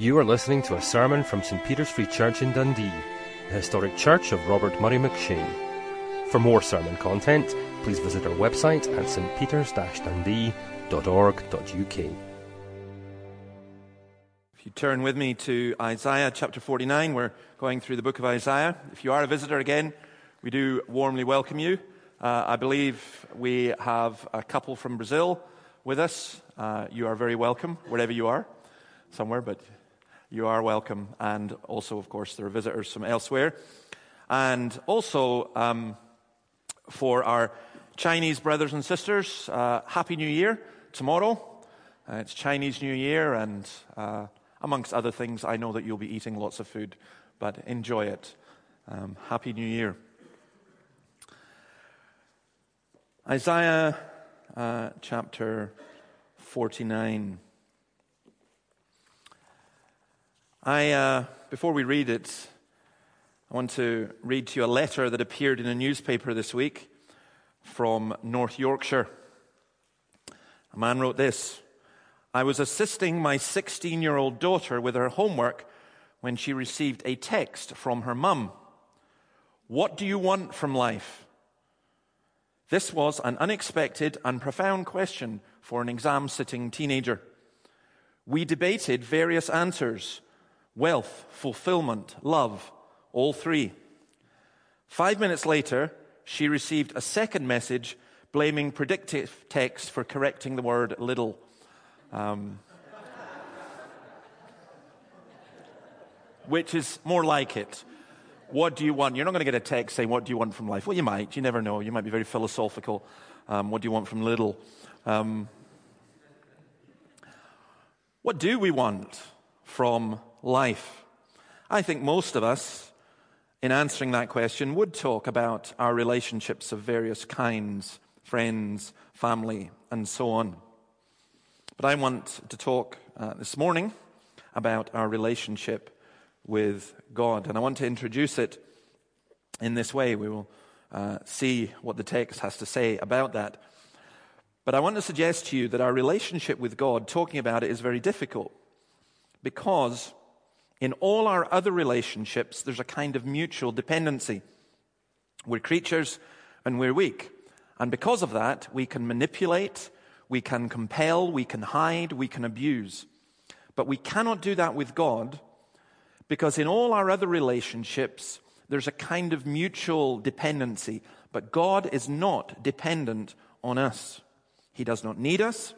You are listening to a sermon from St Peter's Free Church in Dundee, the historic church of Robert Murray McCheyne. For more sermon content, please visit our website at stpeters-dundee.org.uk. If you turn with me to Isaiah chapter 49, we're going through the book of Isaiah. If you are a visitor again, we do warmly welcome you. Uh, I believe we have a couple from Brazil with us. Uh, you are very welcome, wherever you are, somewhere, but you are welcome. And also, of course, there are visitors from elsewhere. And also, um, for our Chinese brothers and sisters, uh, Happy New Year tomorrow. Uh, it's Chinese New Year, and uh, amongst other things, I know that you'll be eating lots of food, but enjoy it. Um, Happy New Year. Isaiah uh, chapter 49. I, uh, before we read it, I want to read to you a letter that appeared in a newspaper this week from North Yorkshire. A man wrote this I was assisting my 16 year old daughter with her homework when she received a text from her mum. What do you want from life? This was an unexpected and profound question for an exam sitting teenager. We debated various answers wealth, fulfillment, love, all three. Five minutes later, she received a second message blaming predictive text for correcting the word little. Um, which is more like it. What do you want? You're not going to get a text saying, What do you want from life? Well, you might. You never know. You might be very philosophical. Um, what do you want from little? Um, what do we want from life? I think most of us, in answering that question, would talk about our relationships of various kinds friends, family, and so on. But I want to talk uh, this morning about our relationship with God. And I want to introduce it in this way. We will uh, see what the text has to say about that. But I want to suggest to you that our relationship with God, talking about it, is very difficult because in all our other relationships, there's a kind of mutual dependency. We're creatures and we're weak. And because of that, we can manipulate, we can compel, we can hide, we can abuse. But we cannot do that with God because in all our other relationships, there's a kind of mutual dependency. But God is not dependent on us. He does not need us,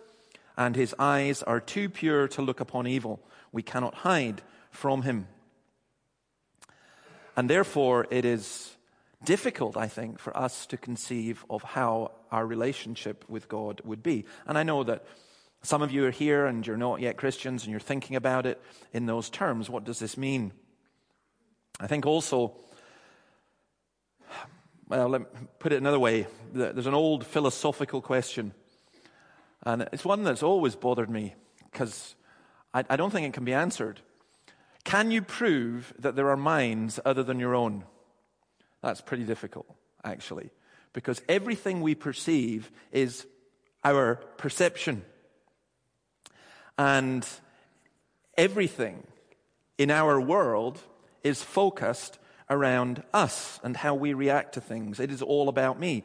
and his eyes are too pure to look upon evil. We cannot hide from him. And therefore, it is difficult, I think, for us to conceive of how our relationship with God would be. And I know that some of you are here and you're not yet Christians and you're thinking about it in those terms. What does this mean? I think also, well, let me put it another way. There's an old philosophical question, and it's one that's always bothered me because I, I don't think it can be answered. Can you prove that there are minds other than your own? That's pretty difficult, actually, because everything we perceive is our perception. And everything in our world is focused around us and how we react to things. It is all about me.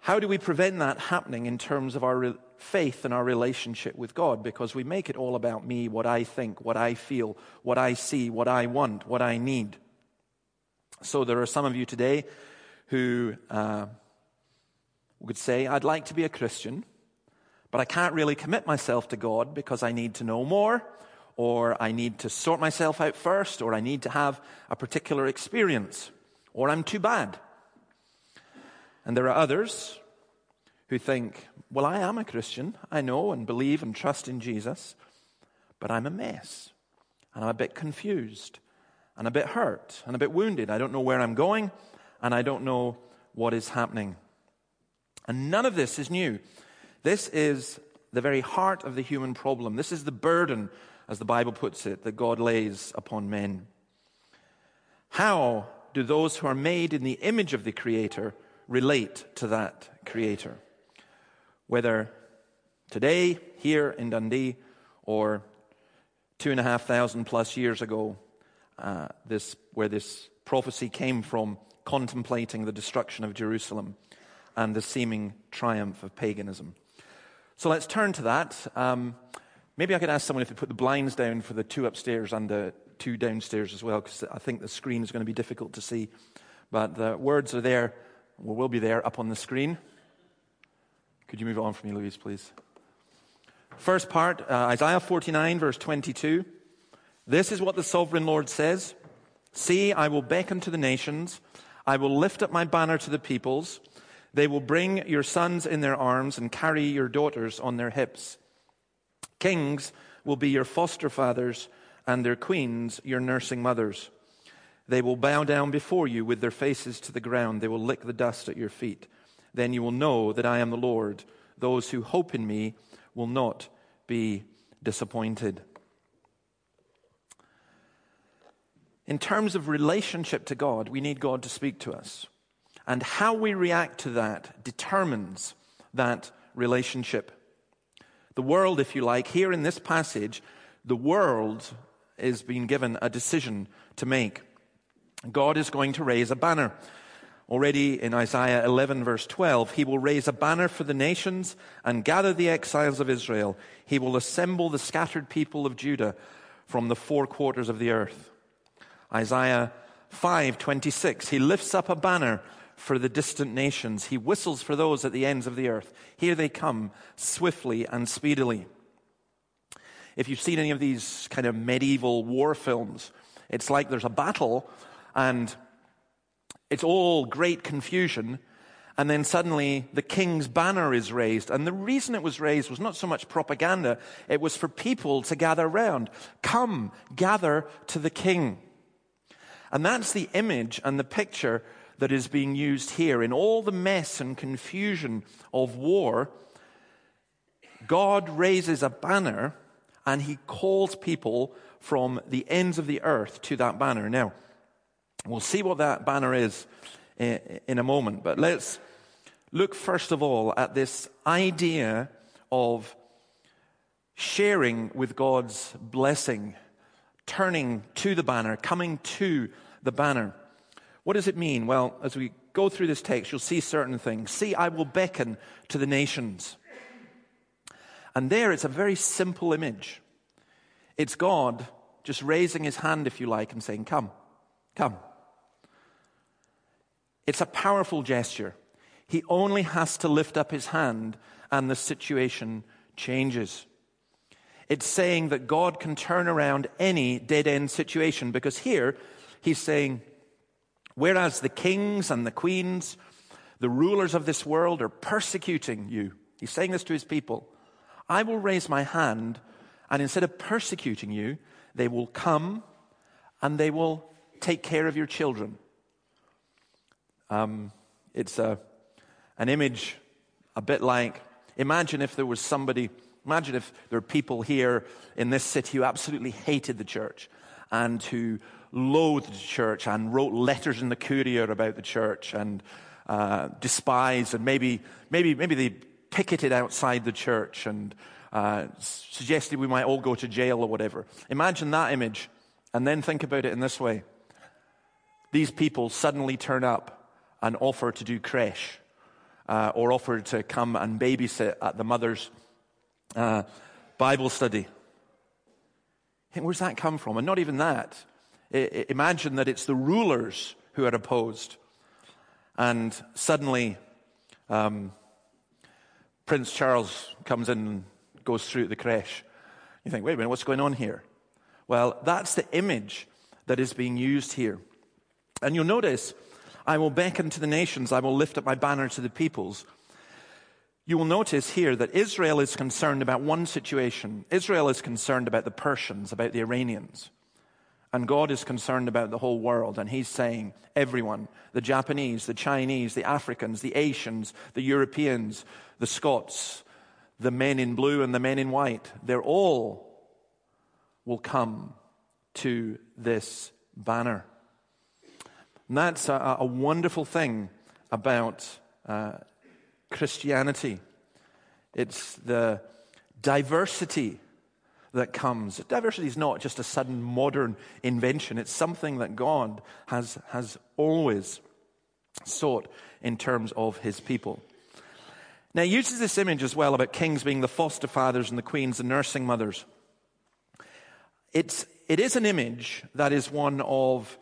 How do we prevent that happening in terms of our faith and our relationship with God? Because we make it all about me, what I think, what I feel, what I see, what I want, what I need. So there are some of you today who uh, would say, I'd like to be a Christian, but I can't really commit myself to God because I need to know more, or I need to sort myself out first, or I need to have a particular experience, or I'm too bad. And there are others who think, well, I am a Christian. I know and believe and trust in Jesus, but I'm a mess. And I'm a bit confused and a bit hurt and a bit wounded. I don't know where I'm going and I don't know what is happening. And none of this is new. This is the very heart of the human problem. This is the burden, as the Bible puts it, that God lays upon men. How do those who are made in the image of the Creator relate to that Creator. Whether today, here in Dundee, or two and a half thousand plus years ago, uh, this, where this prophecy came from, contemplating the destruction of Jerusalem and the seeming triumph of paganism. So let's turn to that. Um, maybe I could ask someone if they put the blinds down for the two upstairs and the two downstairs as well, because I think the screen is going to be difficult to see. But the words are there, will be there up on the screen. Could you move on for me, Louise, please? First part, uh, Isaiah 49, verse 22. This is what the sovereign Lord says See, I will beckon to the nations, I will lift up my banner to the peoples. They will bring your sons in their arms and carry your daughters on their hips. Kings will be your foster fathers, and their queens your nursing mothers. They will bow down before you with their faces to the ground. They will lick the dust at your feet. Then you will know that I am the Lord. Those who hope in me will not be disappointed. In terms of relationship to God, we need God to speak to us. And how we react to that determines that relationship. The world, if you like, here in this passage, the world is being given a decision to make. God is going to raise a banner. Already in Isaiah 11, verse 12, he will raise a banner for the nations and gather the exiles of Israel. He will assemble the scattered people of Judah from the four quarters of the earth. Isaiah 5:26 He lifts up a banner for the distant nations. He whistles for those at the ends of the earth. Here they come swiftly and speedily. If you've seen any of these kind of medieval war films, it's like there's a battle and it's all great confusion. And then suddenly the king's banner is raised. And the reason it was raised was not so much propaganda, it was for people to gather round. Come, gather to the king. And that's the image and the picture that is being used here. In all the mess and confusion of war, God raises a banner and he calls people from the ends of the earth to that banner. Now, We'll see what that banner is in a moment, but let's look first of all at this idea of sharing with God's blessing, turning to the banner, coming to the banner. What does it mean? Well, as we go through this text, you'll see certain things. See, I will beckon to the nations. And there it's a very simple image. It's God just raising his hand, if you like, and saying, Come, come. It's a powerful gesture. He only has to lift up his hand and the situation changes. It's saying that God can turn around any dead end situation because here he's saying, whereas the kings and the queens, the rulers of this world are persecuting you, he's saying this to his people, I will raise my hand and instead of persecuting you, they will come and they will take care of your children. Um, it's a, an image a bit like imagine if there was somebody, imagine if there are people here in this city who absolutely hated the church and who loathed the church and wrote letters in the courier about the church and uh, despised and maybe, maybe, maybe they picketed outside the church and uh, suggested we might all go to jail or whatever. Imagine that image and then think about it in this way. These people suddenly turn up and offer to do creche uh, or offer to come and babysit at the mother's uh, Bible study. Where's that come from? And not even that. I, imagine that it's the rulers who are opposed. And suddenly, um, Prince Charles comes in and goes through the creche. You think, wait a minute, what's going on here? Well, that's the image that is being used here. And you'll notice I will beckon to the nations. I will lift up my banner to the peoples. You will notice here that Israel is concerned about one situation. Israel is concerned about the Persians, about the Iranians. And God is concerned about the whole world. And He's saying, everyone, the Japanese, the Chinese, the Africans, the Asians, the Europeans, the Scots, the men in blue and the men in white, they're all will come to this banner. And that's a, a wonderful thing about uh, Christianity. It's the diversity, that comes. Diversity is not just a sudden modern invention, it's something that God has, has always sought in terms of his people. Now, he uses this image as well about kings being the foster fathers and the queens the nursing mothers. It's, it is an image that is one of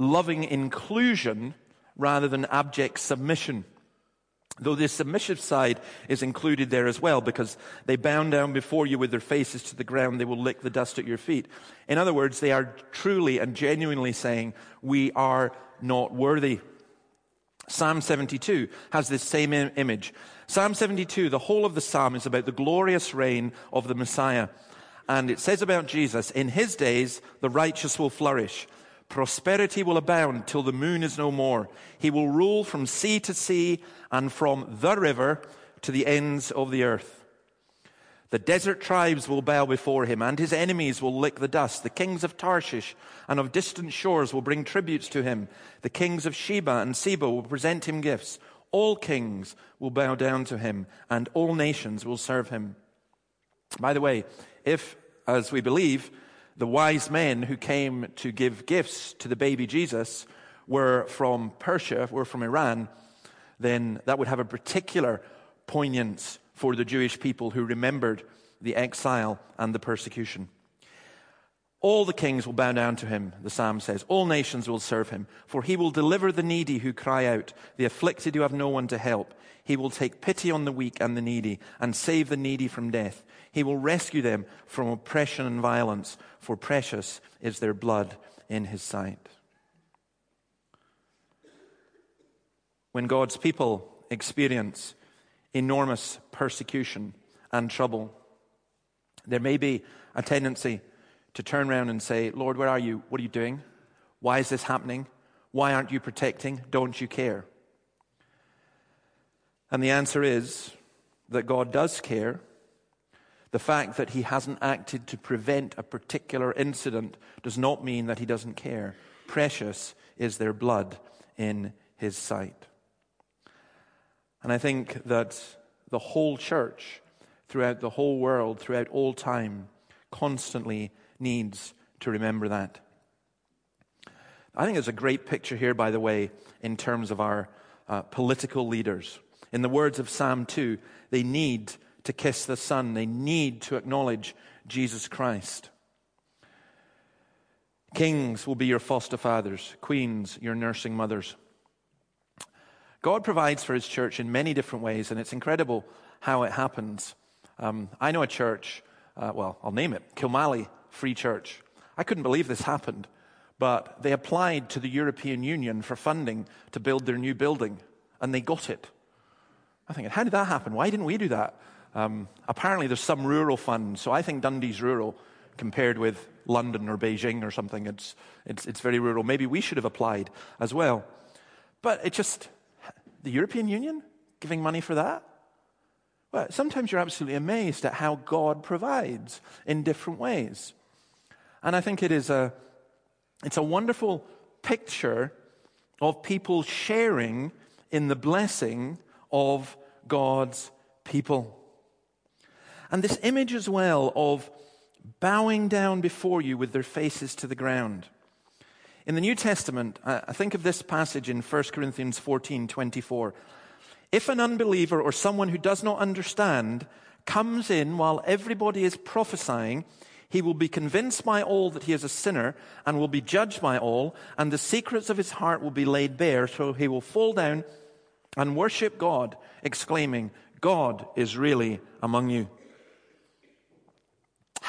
loving inclusion rather than abject submission. Though the submissive side is included there as well because they bow down before you with their faces to the ground, they will lick the dust at your feet. In other words, they are truly and genuinely saying, we are not worthy. Psalm 72 has this same image. Psalm 72, the whole of the psalm is about the glorious reign of the Messiah. And it says about Jesus, in his days, the righteous will flourish. Prosperity will abound till the moon is no more. He will rule from sea to sea and from the river to the ends of the earth. The desert tribes will bow before him, and his enemies will lick the dust. The kings of Tarshish and of distant shores will bring tributes to him. The kings of Sheba and Seba will present him gifts. All kings will bow down to him, and all nations will serve him. By the way, if, as we believe, the wise men who came to give gifts to the baby Jesus were from Persia, were from Iran, then that would have a particular poignance for the Jewish people who remembered the exile and the persecution. All the kings will bow down to him, the psalm says. All nations will serve him, for he will deliver the needy who cry out, the afflicted who have no one to help. He will take pity on the weak and the needy and save the needy from death. He will rescue them from oppression and violence, for precious is their blood in his sight. When God's people experience enormous persecution and trouble. There may be a tendency to turn around and say, Lord, where are you? What are you doing? Why is this happening? Why aren't you protecting? Don't you care? And the answer is that God does care. The fact that he hasn't acted to prevent a particular incident does not mean that he doesn't care. Precious is their blood in his sight. And I think that the whole church, throughout the whole world, throughout all time, constantly needs to remember that. I think there's a great picture here, by the way, in terms of our uh, political leaders. In the words of Psalm 2, they need to kiss the Son, they need to acknowledge Jesus Christ. Kings will be your foster fathers, queens, your nursing mothers. God provides for his church in many different ways, and it's incredible how it happens. Um, I know a church, uh, well, I'll name it Kilmallie Free Church. I couldn't believe this happened, but they applied to the European Union for funding to build their new building, and they got it. I think, how did that happen? Why didn't we do that? Um, apparently, there's some rural fund, so I think Dundee's rural compared with London or Beijing or something. It's, it's, it's very rural. Maybe we should have applied as well. But it just, the European Union giving money for that? Well, sometimes you're absolutely amazed at how God provides in different ways. And I think it is a, it's a wonderful picture of people sharing in the blessing of God's people. And this image as well of bowing down before you with their faces to the ground. In the New Testament, I think of this passage in 1 Corinthians 14 24. If an unbeliever or someone who does not understand comes in while everybody is prophesying, he will be convinced by all that he is a sinner and will be judged by all, and the secrets of his heart will be laid bare, so he will fall down and worship God, exclaiming, God is really among you.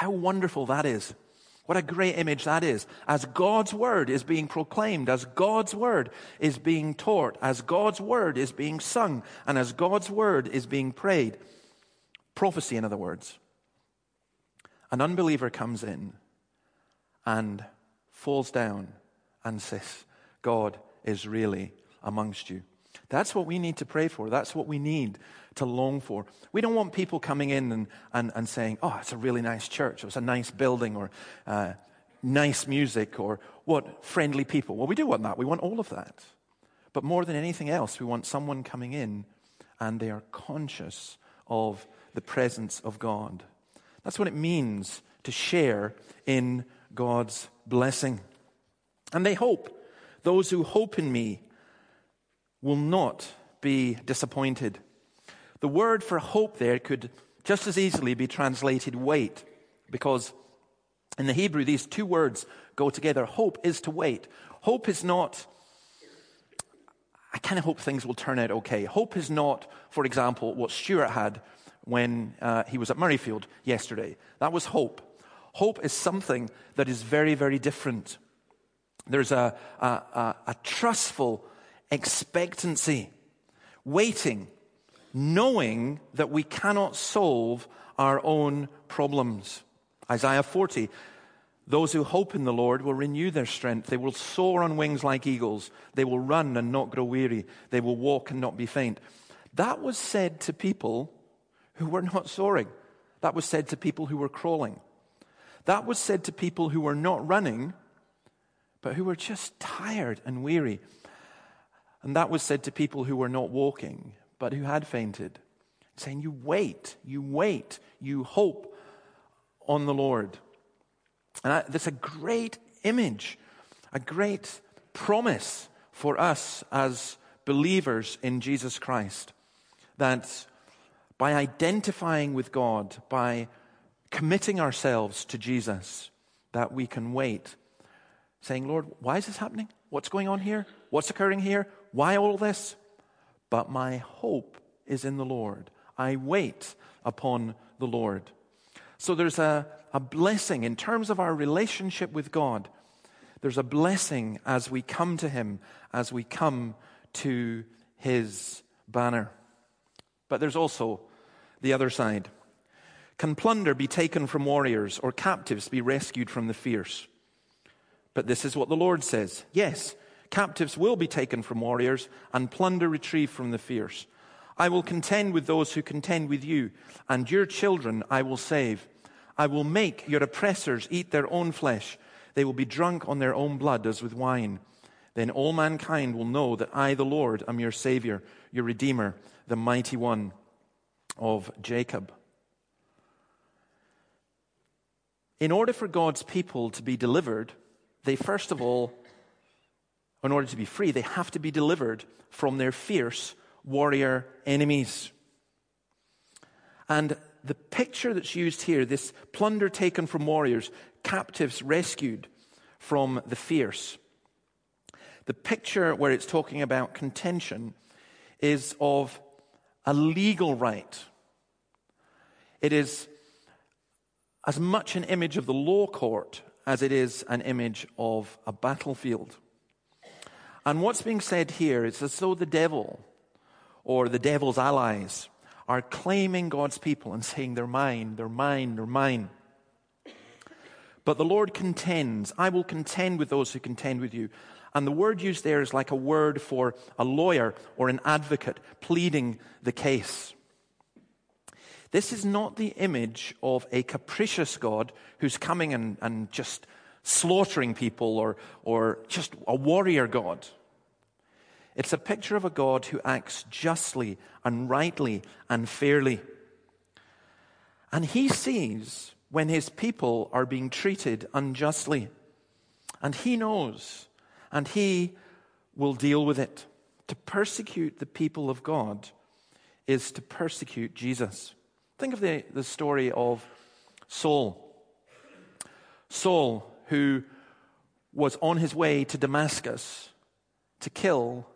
How wonderful that is. What a great image that is. As God's word is being proclaimed, as God's word is being taught, as God's word is being sung, and as God's word is being prayed. Prophecy, in other words. An unbeliever comes in and falls down and says, God is really amongst you. That's what we need to pray for. That's what we need to long for. We don't want people coming in and, and, and saying, oh, it's a really nice church, or it's a nice building, or uh, nice music, or what, friendly people. Well, we do want that. We want all of that. But more than anything else, we want someone coming in and they are conscious of the presence of God. That's what it means to share in God's blessing. And they hope. Those who hope in me will not be disappointed. The word for hope there could just as easily be translated wait, because in the Hebrew, these two words go together. Hope is to wait. Hope is not, I kind of hope things will turn out okay. Hope is not, for example, what Stuart had when uh, he was at Murrayfield yesterday. That was hope. Hope is something that is very, very different. There's a, a, a, a trustful expectancy, waiting, knowing that we cannot solve our own problems. Isaiah 40 those who hope in the Lord will renew their strength. They will soar on wings like eagles. They will run and not grow weary. They will walk and not be faint. That was said to people who were not soaring. That was said to people who were crawling. That was said to people who were not running, but who were just tired and weary. And that was said to people who were not walking, but who had fainted, saying, You wait, you wait, you hope on the Lord. And I, that's a great image, a great promise for us as believers in Jesus Christ. That by identifying with God, by committing ourselves to Jesus, that we can wait, saying, Lord, why is this happening? What's going on here? What's occurring here? Why all this? But my hope is in the Lord. I wait upon the Lord. So there's a, a blessing in terms of our relationship with God. There's a blessing as we come to Him, as we come to His banner. But there's also the other side. Can plunder be taken from warriors or captives be rescued from the fierce? But this is what the Lord says. Yes, captives will be taken from warriors and plunder retrieved from the fierce. I will contend with those who contend with you, and your children I will save. I will make your oppressors eat their own flesh. They will be drunk on their own blood as with wine. Then all mankind will know that I, the Lord, am your Savior, your Redeemer, the mighty one of Jacob. In order for God's people to be delivered, they first of all, in order to be free, they have to be delivered from their fierce warrior enemies. And the picture that's used here, this plunder taken from warriors, captives rescued from the fierce, the picture where it's talking about contention is of a legal right. It is as much an image of the law court as it is an image of a battlefield. And what's being said here is as though the devil or the devil's allies are claiming God's people and saying, They're mine, they're mine, they're mine. But the Lord contends. I will contend with those who contend with you. And the word used there is like a word for a lawyer or an advocate pleading the case. This is not the image of a capricious God who's coming and, and just slaughtering people or, or just a warrior God. It's a picture of a God who acts justly and rightly and fairly. And he sees when his people are being treated unjustly. And he knows, and he will deal with it. To persecute the people of God is to persecute Jesus. Think of the, the story of Saul. Saul, who was on his way to Damascus to kill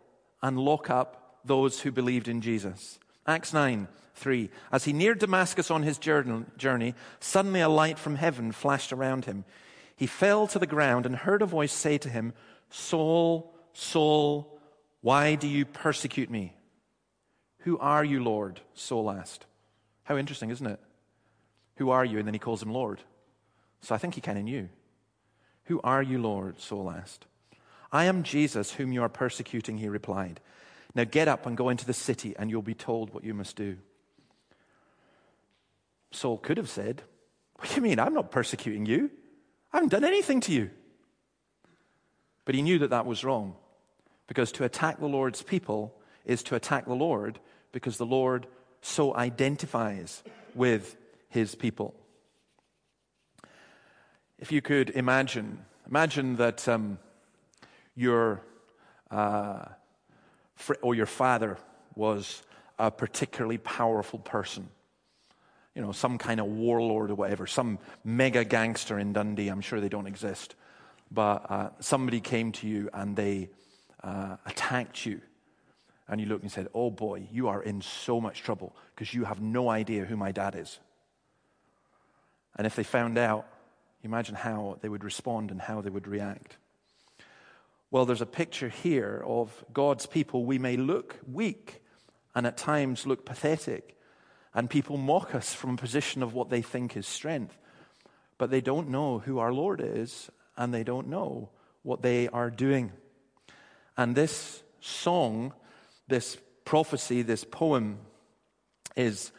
and lock up those who believed in Jesus. Acts 9 3. As he neared Damascus on his journey, suddenly a light from heaven flashed around him. He fell to the ground and heard a voice say to him, Saul, Saul, why do you persecute me? Who are you, Lord? Saul asked. How interesting, isn't it? Who are you? And then he calls him Lord. So I think he kind of knew. Who are you, Lord? Saul asked. I am Jesus whom you are persecuting, he replied. Now get up and go into the city, and you'll be told what you must do. Saul could have said, What do you mean? I'm not persecuting you. I haven't done anything to you. But he knew that that was wrong, because to attack the Lord's people is to attack the Lord, because the Lord so identifies with his people. If you could imagine, imagine that um, your, uh, fr- or your father was a particularly powerful person. You know, some kind of warlord or whatever, some mega gangster in Dundee. I'm sure they don't exist. But uh, somebody came to you and they uh, attacked you. And you looked and said, Oh boy, you are in so much trouble because you have no idea who my dad is. And if they found out, imagine how they would respond and how they would react. Well, there's a picture here of God's people. We may look weak and at times look pathetic, and people mock us from a position of what they think is strength. But they don't know who our Lord is, and they don't know what they are doing. And this song, this prophecy, this poem is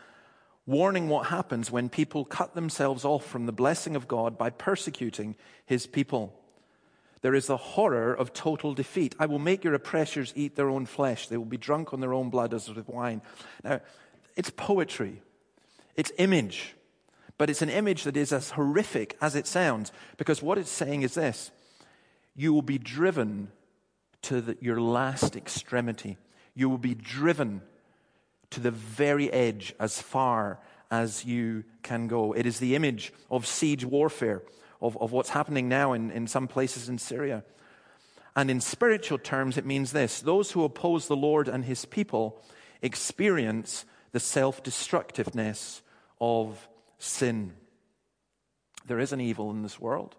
warning what happens when people cut themselves off from the blessing of God by persecuting his people. There is the horror of total defeat. I will make your oppressors eat their own flesh. They will be drunk on their own blood as with wine. Now, it's poetry, it's image, but it's an image that is as horrific as it sounds because what it's saying is this you will be driven to the, your last extremity. You will be driven to the very edge as far as you can go. It is the image of siege warfare, of, of what's happening now in, in some places in Syria. And in spiritual terms, it means this those who oppose the Lord and his people experience the self destructiveness of sin. There is an evil in this world.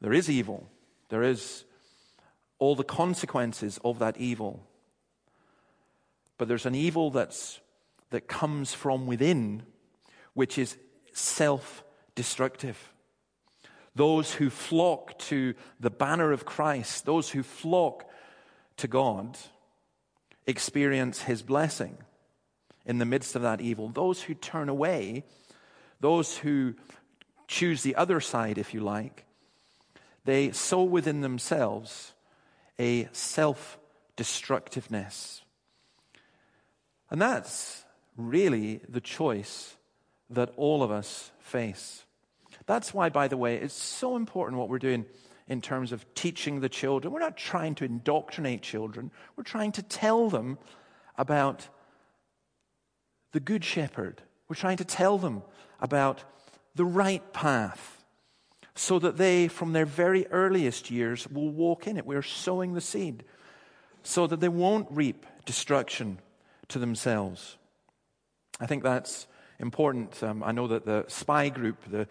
There is evil. There is all the consequences of that evil. But there's an evil that's, that comes from within, which is self destructive. Those who flock to the banner of Christ, those who flock to God, experience his blessing in the midst of that evil. Those who turn away, those who choose the other side, if you like, they sow within themselves a self destructiveness. And that's really the choice that all of us face. That's why, by the way, it's so important what we're doing in terms of teaching the children. We're not trying to indoctrinate children, we're trying to tell them about the Good Shepherd. We're trying to tell them about the right path so that they, from their very earliest years, will walk in it. We're sowing the seed so that they won't reap destruction to themselves. I think that's important. Um, I know that the spy group, the,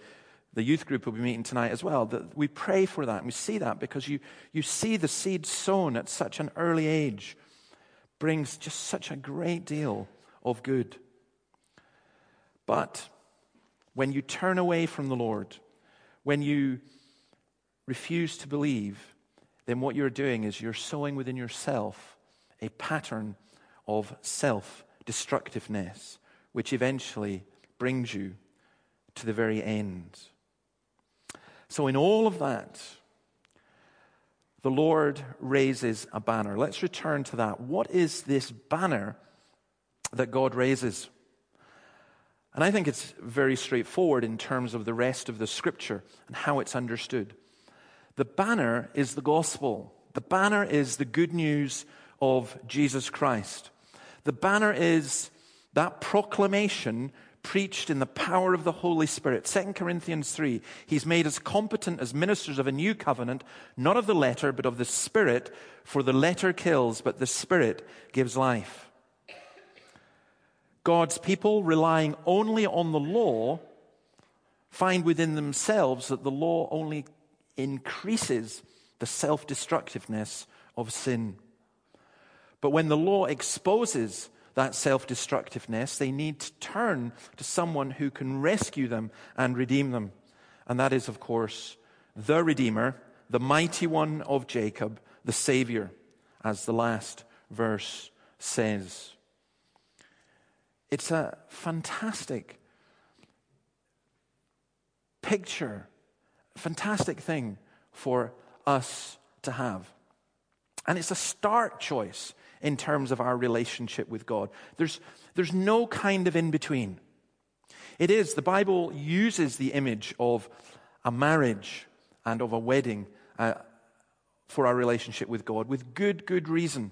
the youth group will be meeting tonight as well. That we pray for that. And we see that because you, you see the seed sown at such an early age brings just such a great deal of good. But when you turn away from the Lord, when you refuse to believe, then what you're doing is you're sowing within yourself a pattern of self destructiveness, which eventually brings you to the very end. So, in all of that, the Lord raises a banner. Let's return to that. What is this banner that God raises? And I think it's very straightforward in terms of the rest of the scripture and how it's understood. The banner is the gospel. The banner is the good news of Jesus Christ. The banner is that proclamation preached in the power of the Holy Spirit. 2 Corinthians 3 He's made us competent as ministers of a new covenant, not of the letter, but of the Spirit, for the letter kills, but the Spirit gives life. God's people, relying only on the law, find within themselves that the law only increases the self destructiveness of sin. But when the law exposes that self destructiveness, they need to turn to someone who can rescue them and redeem them. And that is, of course, the Redeemer, the mighty one of Jacob, the Savior, as the last verse says. It's a fantastic picture, fantastic thing for us to have. And it's a stark choice in terms of our relationship with God. There's, there's no kind of in between. It is, the Bible uses the image of a marriage and of a wedding uh, for our relationship with God with good, good reason.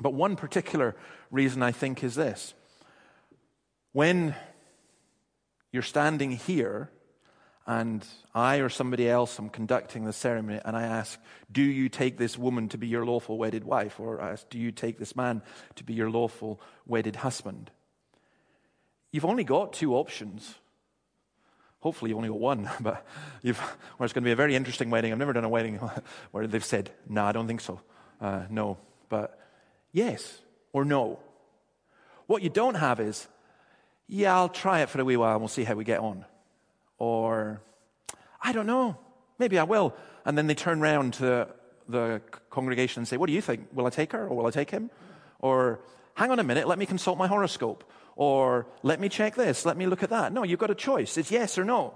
But one particular reason I think is this. When you're standing here and I or somebody else am conducting the ceremony and I ask, Do you take this woman to be your lawful wedded wife? Or I ask, Do you take this man to be your lawful wedded husband? You've only got two options. Hopefully, you've only got one, but you've, well, it's going to be a very interesting wedding. I've never done a wedding where they've said, No, nah, I don't think so. Uh, no. But yes or no. What you don't have is, Yeah, I'll try it for a wee while and we'll see how we get on. Or, I don't know, maybe I will. And then they turn around to the congregation and say, What do you think? Will I take her or will I take him? Or, hang on a minute, let me consult my horoscope. Or, let me check this, let me look at that. No, you've got a choice. It's yes or no.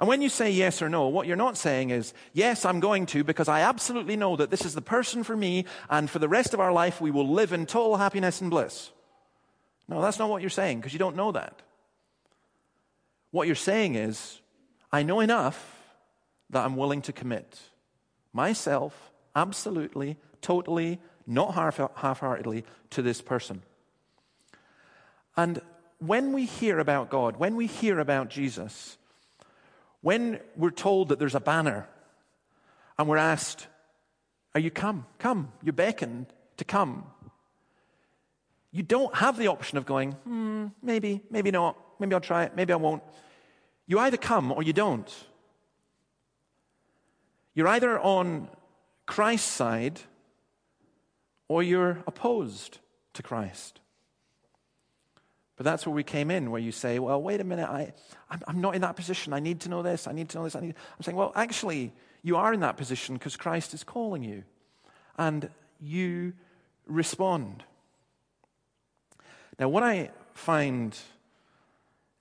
And when you say yes or no, what you're not saying is, yes, I'm going to because I absolutely know that this is the person for me and for the rest of our life we will live in total happiness and bliss. No, that's not what you're saying because you don't know that. What you're saying is, I know enough that I'm willing to commit myself absolutely, totally, not half heartedly to this person. And when we hear about God, when we hear about Jesus, when we're told that there's a banner and we're asked, Are you come? Come. You're beckoned to come. You don't have the option of going, hmm, maybe, maybe not. Maybe I'll try it. Maybe I won't. You either come or you don't. You're either on Christ's side or you're opposed to Christ. But that's where we came in, where you say, well, wait a minute, I, I'm not in that position. I need to know this. I need to know this. I need... I'm saying, well, actually, you are in that position because Christ is calling you. And you respond. Now, what I find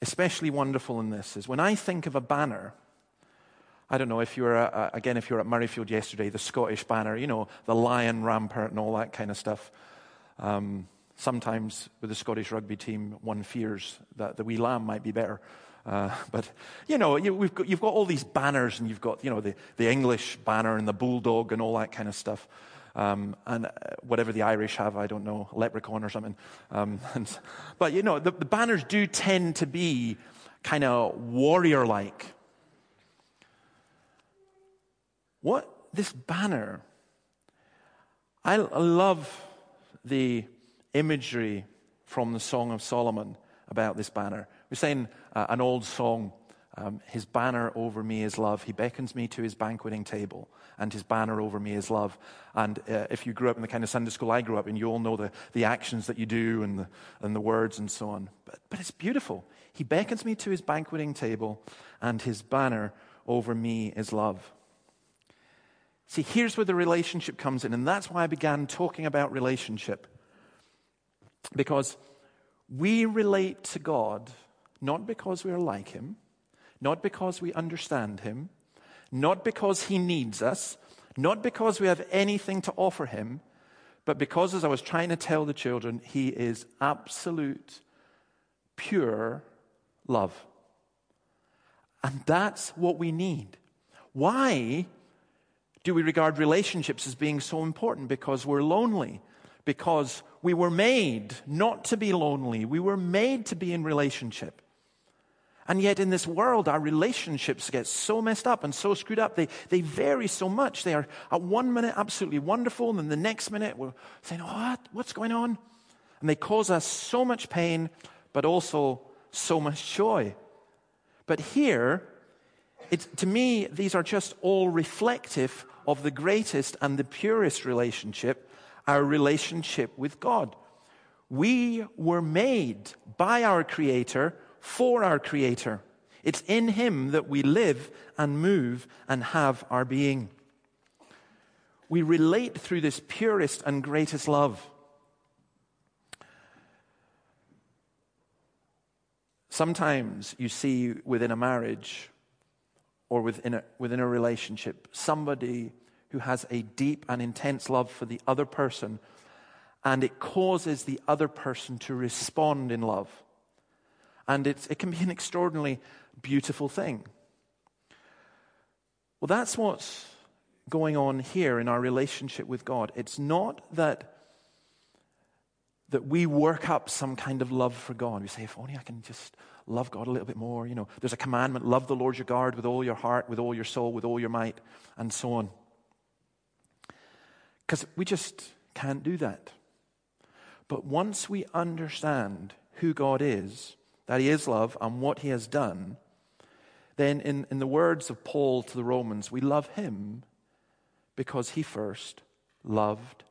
especially wonderful in this is when I think of a banner, I don't know if you were, uh, again, if you were at Murrayfield yesterday, the Scottish banner, you know, the lion rampart and all that kind of stuff. Um, sometimes with the Scottish rugby team, one fears that the wee lamb might be better. Uh, but, you know, you, have got, you've got all these banners and you've got, you know, the, the English banner and the bulldog and all that kind of stuff. Um, and uh, whatever the Irish have, I don't know, leprechaun or something. Um, and, but you know, the, the banners do tend to be kind of warrior like. What this banner, I, I love the imagery from the Song of Solomon about this banner. We're saying uh, an old song um, his banner over me is love. He beckons me to his banqueting table, and his banner over me is love. And uh, if you grew up in the kind of Sunday school I grew up in, you all know the, the actions that you do and the, and the words and so on. But, but it's beautiful. He beckons me to his banqueting table, and his banner over me is love. See, here's where the relationship comes in, and that's why I began talking about relationship. Because we relate to God not because we are like him not because we understand Him, not because He needs us, not because we have anything to offer Him, but because, as I was trying to tell the children, He is absolute, pure love. And that's what we need. Why do we regard relationships as being so important? Because we're lonely. Because we were made not to be lonely. We were made to be in relationship. And yet, in this world, our relationships get so messed up and so screwed up. They, they vary so much. They are at one minute absolutely wonderful, and then the next minute we're saying, What? What's going on? And they cause us so much pain, but also so much joy. But here, to me, these are just all reflective of the greatest and the purest relationship, our relationship with God. We were made by our Creator for our Creator. It's in Him that we live and move and have our being. We relate through this purest and greatest love. Sometimes you see within a marriage or within a, within a relationship somebody who has a deep and intense love for the other person, and it causes the other person to respond in love. And it, it can be an extraordinarily beautiful thing. Well, that's what's going on here in our relationship with God. It's not that, that we work up some kind of love for God. We say, if only I can just love God a little bit more. You know, there's a commandment love the Lord your God with all your heart, with all your soul, with all your might, and so on. Because we just can't do that. But once we understand who God is, that He is love, and what He has done, then in, in the words of Paul to the Romans, we love Him because He first loved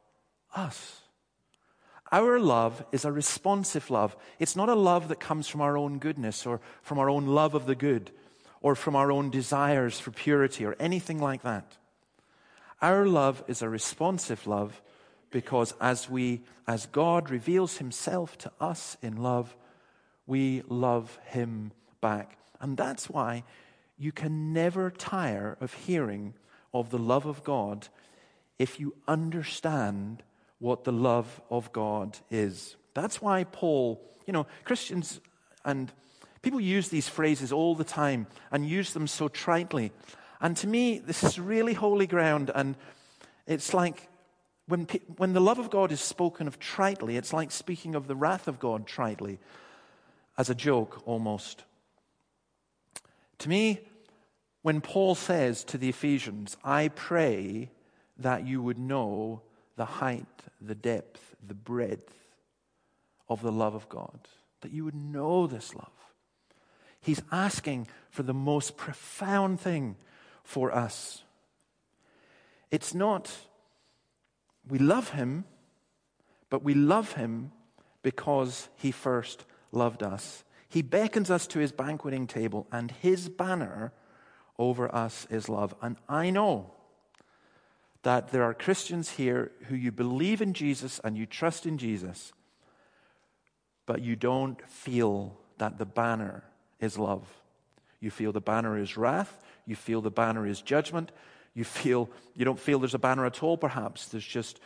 us. Our love is a responsive love. It's not a love that comes from our own goodness or from our own love of the good or from our own desires for purity or anything like that. Our love is a responsive love because as we as God reveals himself to us in love, we love him back. And that's why you can never tire of hearing of the love of God if you understand what the love of God is. That's why Paul, you know, Christians and people use these phrases all the time and use them so tritely. And to me, this is really holy ground. And it's like when, when the love of God is spoken of tritely, it's like speaking of the wrath of God tritely, as a joke almost. To me, when Paul says to the Ephesians, I pray that you would know the height, the depth, the breadth of the love of God, that you would know this love. He's asking for the most profound thing for us. It's not, we love him, but we love him because he first loved us. He beckons us to his banqueting table, and his banner over us is love. And I know that there are Christians here who you believe in Jesus and you trust in Jesus, but you don't feel that the banner is love. You feel the banner is wrath, you feel the banner is judgment, you feel you don't feel there's a banner at all perhaps. There's just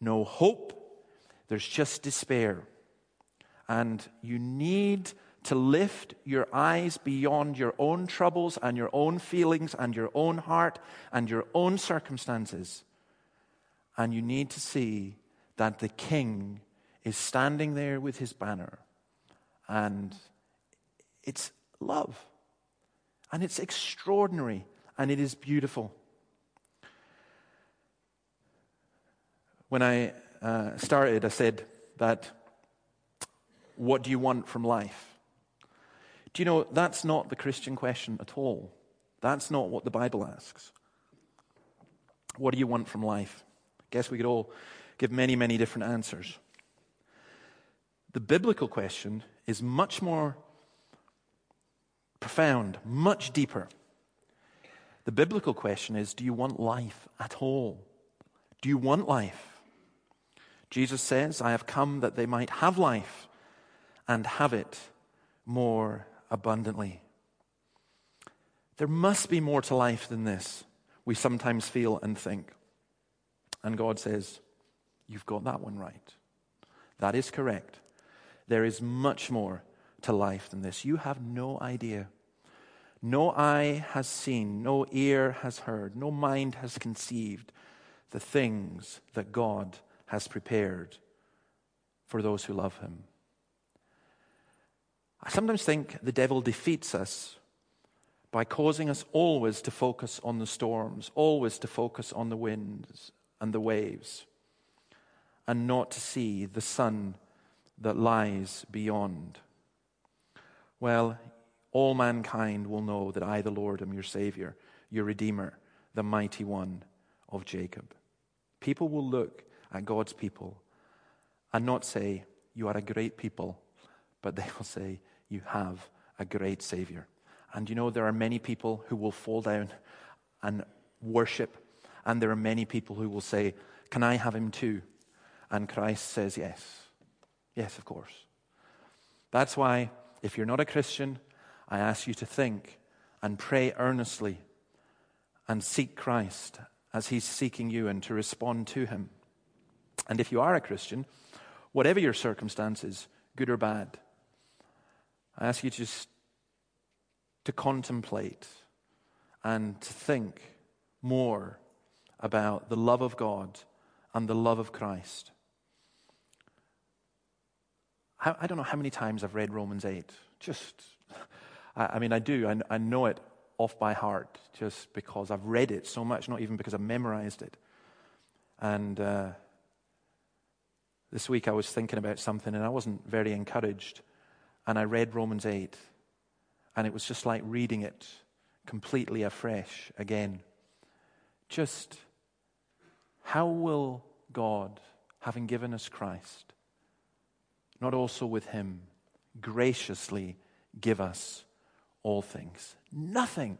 no hope. There's just despair. And you need to lift your eyes beyond your own troubles and your own feelings and your own heart and your own circumstances. And you need to see that the king is standing there with his banner. And it's love. And it's extraordinary and it is beautiful. When I uh, started, I said that, What do you want from life? Do you know, that's not the Christian question at all. That's not what the Bible asks. What do you want from life? I Guess we could all give many, many different answers. The biblical question is much more profound, much deeper. The biblical question is do you want life at all? Do you want life? Jesus says, I have come that they might have life and have it more abundantly. There must be more to life than this, we sometimes feel and think. And God says, You've got that one right. That is correct. There is much more to life than this. You have no idea. No eye has seen, no ear has heard, no mind has conceived the things that God has prepared for those who love Him. I sometimes think the devil defeats us by causing us always to focus on the storms, always to focus on the winds and the waves, and not to see the sun that lies beyond. Well, all mankind will know that I, the Lord, am your Savior, your Redeemer, the mighty one of Jacob. People will look at God's people and not say, You are a great people, but they will say, You have a great Savior. And you know, there are many people who will fall down and worship, and there are many people who will say, Can I have him too? And Christ says, Yes. Yes, of course. That's why, if you're not a Christian, I ask you to think and pray earnestly and seek Christ as he's seeking you and to respond to him. And if you are a Christian, whatever your circumstances, good or bad, I ask you just to contemplate and to think more about the love of God and the love of Christ. I don't know how many times I've read Romans 8. Just, I mean, I do. I, I know it off by heart just because I've read it so much, not even because I've memorized it. And uh, this week I was thinking about something and I wasn't very encouraged. And I read Romans 8, and it was just like reading it completely afresh again. Just how will God, having given us Christ, not also with him graciously give us all things? Nothing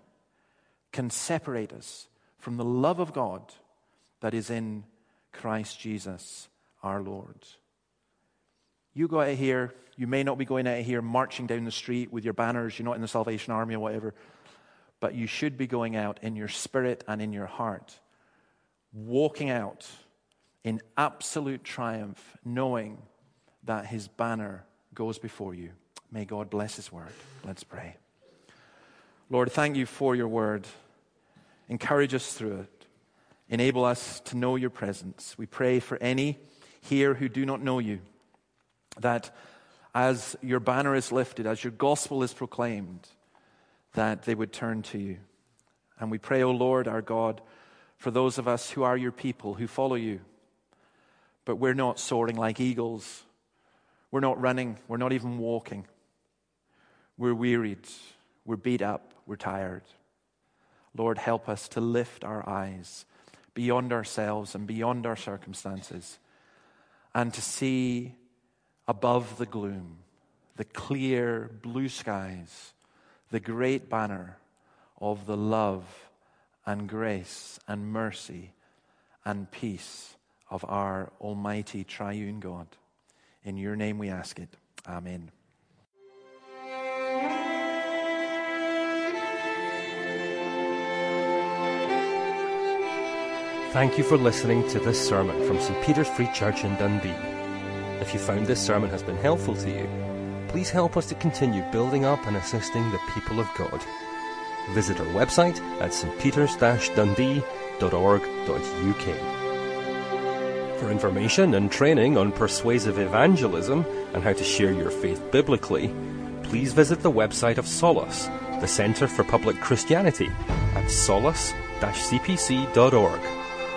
can separate us from the love of God that is in Christ Jesus our Lord. You go out of here, you may not be going out here marching down the street with your banners, you're not in the Salvation Army or whatever, but you should be going out in your spirit and in your heart, walking out in absolute triumph, knowing that his banner goes before you. May God bless his word. Let's pray. Lord, thank you for your word. Encourage us through it. Enable us to know your presence. We pray for any here who do not know you, that as your banner is lifted, as your gospel is proclaimed, that they would turn to you. And we pray, O Lord our God, for those of us who are your people, who follow you, but we're not soaring like eagles. We're not running. We're not even walking. We're wearied. We're beat up. We're tired. Lord, help us to lift our eyes beyond ourselves and beyond our circumstances and to see above the gloom the clear blue skies, the great banner of the love and grace and mercy and peace of our Almighty Triune God. In your name we ask it. Amen. Thank you for listening to this sermon from St. Peter's Free Church in Dundee. If you found this sermon has been helpful to you, please help us to continue building up and assisting the people of God. Visit our website at stpeters-dundee.org.uk. For information and training on persuasive evangelism and how to share your faith biblically, please visit the website of Solas, the Centre for Public Christianity, at solas-cpc.org.